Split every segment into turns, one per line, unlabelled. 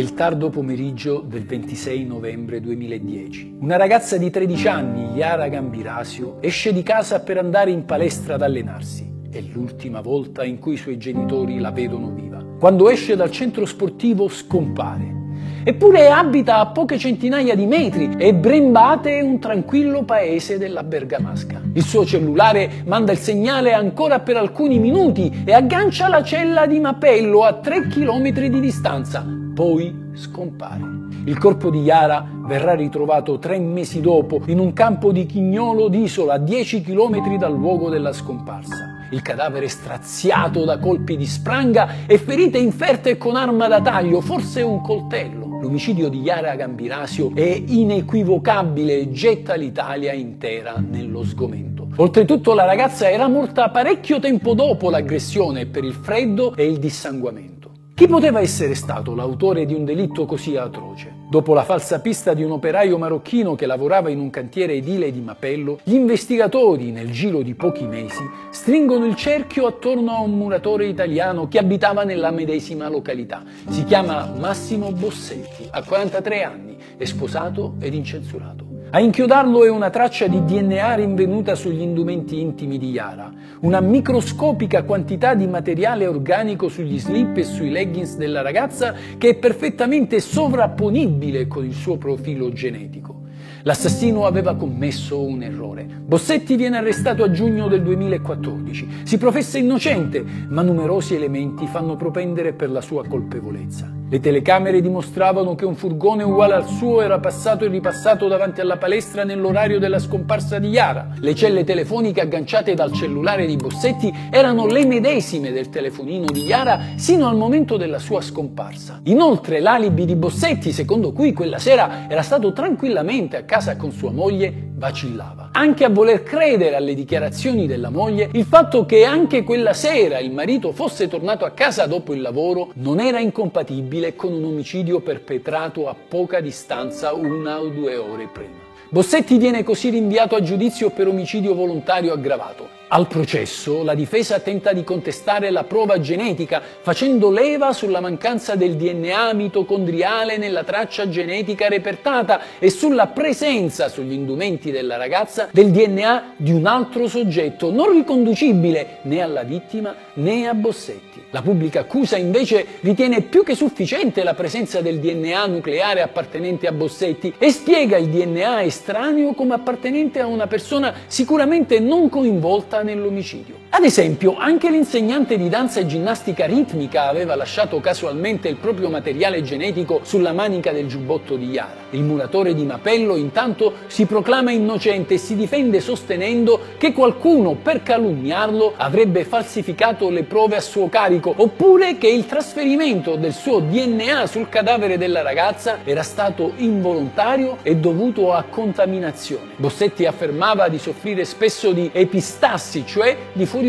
il tardo pomeriggio del 26 novembre 2010. Una ragazza di 13 anni, Yara Gambirasio, esce di casa per andare in palestra ad allenarsi. È l'ultima volta in cui i suoi genitori la vedono viva. Quando esce dal centro sportivo scompare. Eppure abita a poche centinaia di metri e Brembate un tranquillo paese della Bergamasca. Il suo cellulare manda il segnale ancora per alcuni minuti e aggancia la cella di Mapello a 3 km di distanza, poi scompare. Il corpo di Yara verrà ritrovato tre mesi dopo in un campo di Chignolo d'Isola, a 10 km dal luogo della scomparsa. Il cadavere straziato da colpi di spranga e ferite inferte con arma da taglio, forse un coltello. L'omicidio di Yara Gambirasio è inequivocabile e getta l'Italia intera nello sgomento. Oltretutto la ragazza era morta parecchio tempo dopo l'aggressione per il freddo e il dissanguamento. Chi poteva essere stato l'autore di un delitto così atroce? Dopo la falsa pista di un operaio marocchino che lavorava in un cantiere edile di Mapello, gli investigatori, nel giro di pochi mesi, stringono il cerchio attorno a un muratore italiano che abitava nella medesima località. Si chiama Massimo Bossetti, ha 43 anni, è sposato ed incensurato. A inchiodarlo è una traccia di DNA rinvenuta sugli indumenti intimi di Yara, una microscopica quantità di materiale organico sugli slip e sui leggings della ragazza che è perfettamente sovrapponibile con il suo profilo genetico. L'assassino aveva commesso un errore. Bossetti viene arrestato a giugno del 2014. Si professa innocente, ma numerosi elementi fanno propendere per la sua colpevolezza. Le telecamere dimostravano che un furgone uguale al suo era passato e ripassato davanti alla palestra nell'orario della scomparsa di Yara. Le celle telefoniche agganciate dal cellulare di Bossetti erano le medesime del telefonino di Yara sino al momento della sua scomparsa. Inoltre l'alibi di Bossetti, secondo cui quella sera era stato tranquillamente a casa con sua moglie, vacillava. Anche a voler credere alle dichiarazioni della moglie, il fatto che anche quella sera il marito fosse tornato a casa dopo il lavoro non era incompatibile con un omicidio perpetrato a poca distanza una o due ore prima. Bossetti viene così rinviato a giudizio per omicidio volontario aggravato. Al processo la difesa tenta di contestare la prova genetica facendo leva sulla mancanza del DNA mitocondriale nella traccia genetica repertata e sulla presenza sugli indumenti della ragazza del DNA di un altro soggetto non riconducibile né alla vittima né a Bossetti. La pubblica accusa invece ritiene più che sufficiente la presenza del DNA nucleare appartenente a Bossetti e spiega il DNA estraneo come appartenente a una persona sicuramente non coinvolta nell'omicidio. Ad esempio, anche l'insegnante di danza e ginnastica ritmica aveva lasciato casualmente il proprio materiale genetico sulla manica del giubbotto di Yara. Il muratore di Mapello intanto si proclama innocente e si difende sostenendo che qualcuno per calunniarlo avrebbe falsificato le prove a suo carico oppure che il trasferimento del suo DNA sul cadavere della ragazza era stato involontario e dovuto a contaminazione. Bossetti affermava di soffrire spesso di epistassi, cioè di fuoriuscita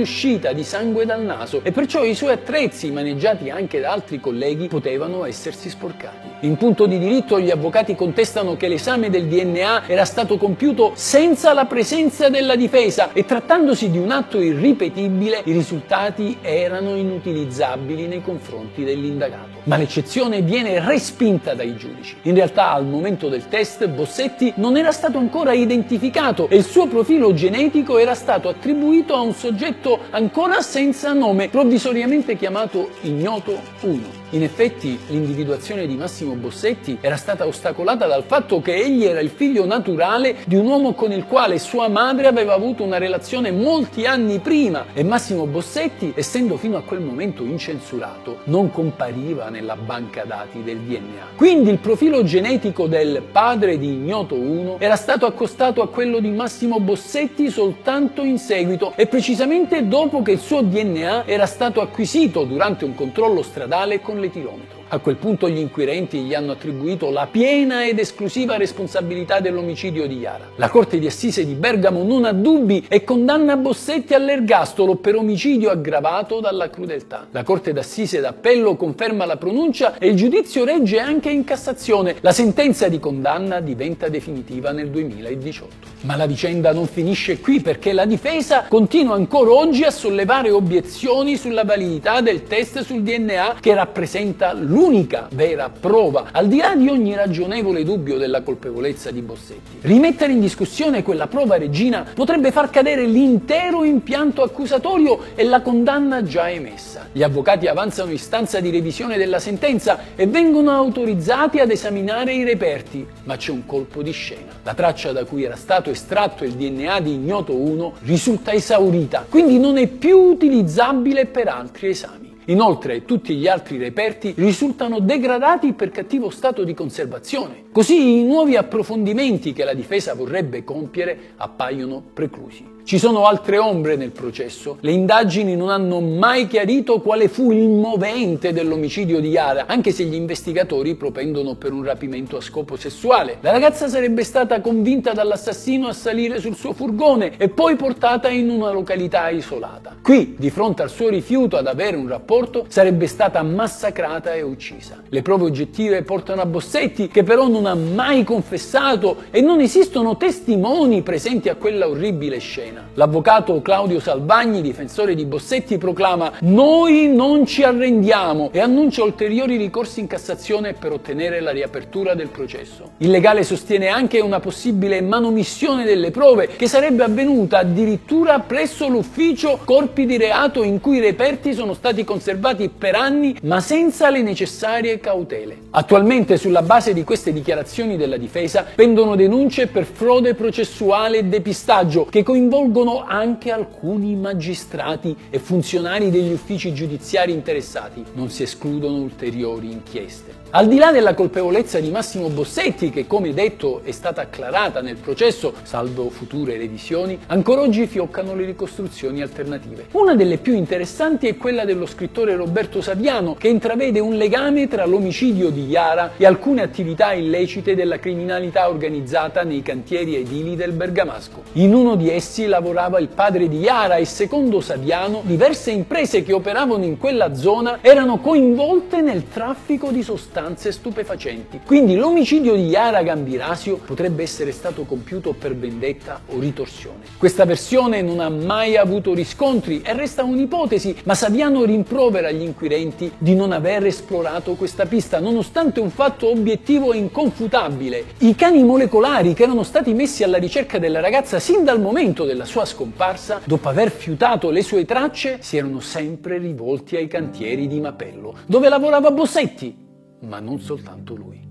di sangue dal naso e perciò i suoi attrezzi, maneggiati anche da altri colleghi, potevano essersi sporcati. In punto di diritto gli avvocati contestano che l'esame del DNA era stato compiuto senza la presenza della difesa e trattandosi di un atto irripetibile i risultati erano inutilizzabili nei confronti dell'indagato. Ma l'eccezione viene respinta dai giudici. In realtà al momento del test Bossetti non era stato ancora identificato e il suo profilo genetico era stato attribuito a un soggetto ancora senza nome, provvisoriamente chiamato Ignoto 1. In effetti l'individuazione di Massimo Bossetti era stata ostacolata dal fatto che egli era il figlio naturale di un uomo con il quale sua madre aveva avuto una relazione molti anni prima e Massimo Bossetti, essendo fino a quel momento incensurato, non compariva nella banca dati del DNA. Quindi il profilo genetico del padre di Ignoto 1 era stato accostato a quello di Massimo Bossetti soltanto in seguito e precisamente dopo che il suo DNA era stato acquisito durante un controllo stradale con l'etilometro. A quel punto gli inquirenti gli hanno attribuito la piena ed esclusiva responsabilità dell'omicidio di Yara. La Corte di Assise di Bergamo non ha dubbi e condanna Bossetti all'ergastolo per omicidio aggravato dalla crudeltà. La Corte d'Assise d'Appello conferma la pronuncia e il giudizio regge anche in Cassazione. La sentenza di condanna diventa definitiva nel 2018. Ma la vicenda non finisce qui perché la difesa continua ancora oggi a sollevare obiezioni sulla validità del test sul DNA che rappresenta l'unico l'unica vera prova, al di là di ogni ragionevole dubbio della colpevolezza di Bossetti. Rimettere in discussione quella prova regina potrebbe far cadere l'intero impianto accusatorio e la condanna già emessa. Gli avvocati avanzano istanza di revisione della sentenza e vengono autorizzati ad esaminare i reperti, ma c'è un colpo di scena. La traccia da cui era stato estratto il DNA di Ignoto 1 risulta esaurita, quindi non è più utilizzabile per altri esami. Inoltre tutti gli altri reperti risultano degradati per cattivo stato di conservazione. Così i nuovi approfondimenti che la difesa vorrebbe compiere appaiono preclusi. Ci sono altre ombre nel processo. Le indagini non hanno mai chiarito quale fu il movente dell'omicidio di Yara, anche se gli investigatori propendono per un rapimento a scopo sessuale. La ragazza sarebbe stata convinta dall'assassino a salire sul suo furgone e poi portata in una località isolata. Qui, di fronte al suo rifiuto ad avere un rapporto, sarebbe stata massacrata e uccisa. Le prove oggettive portano a Bossetti, che però non ha mai confessato e non esistono testimoni presenti a quella orribile scena scena. L'avvocato Claudio Salvagni, difensore di Bossetti, proclama Noi non ci arrendiamo e annuncia ulteriori ricorsi in Cassazione per ottenere la riapertura del processo. Il legale sostiene anche una possibile manomissione delle prove che sarebbe avvenuta addirittura presso l'ufficio corpi di reato in cui i reperti sono stati conservati per anni ma senza le necessarie cautele. Attualmente sulla base di queste dichiarazioni della difesa pendono denunce per frode processuale e depistaggio che coinvolgono coinvolgono anche alcuni magistrati e funzionari degli uffici giudiziari interessati. Non si escludono ulteriori inchieste. Al di là della colpevolezza di Massimo Bossetti, che come detto è stata acclarata nel processo, salvo future revisioni, ancora oggi fioccano le ricostruzioni alternative. Una delle più interessanti è quella dello scrittore Roberto Saviano, che intravede un legame tra l'omicidio di Iara e alcune attività illecite della criminalità organizzata nei cantieri edili del Bergamasco. In uno di essi lavorava il padre di Iara e secondo Saviano diverse imprese che operavano in quella zona erano coinvolte nel traffico di sostanze stupefacenti. Quindi l'omicidio di Yara Gambirasio potrebbe essere stato compiuto per vendetta o ritorsione. Questa versione non ha mai avuto riscontri e resta un'ipotesi, ma Saviano rimprovera gli inquirenti di non aver esplorato questa pista, nonostante un fatto obiettivo e inconfutabile. I cani molecolari che erano stati messi alla ricerca della ragazza sin dal momento della sua scomparsa, dopo aver fiutato le sue tracce, si erano sempre rivolti ai cantieri di Mapello, dove lavorava Bossetti, ma non soltanto lui.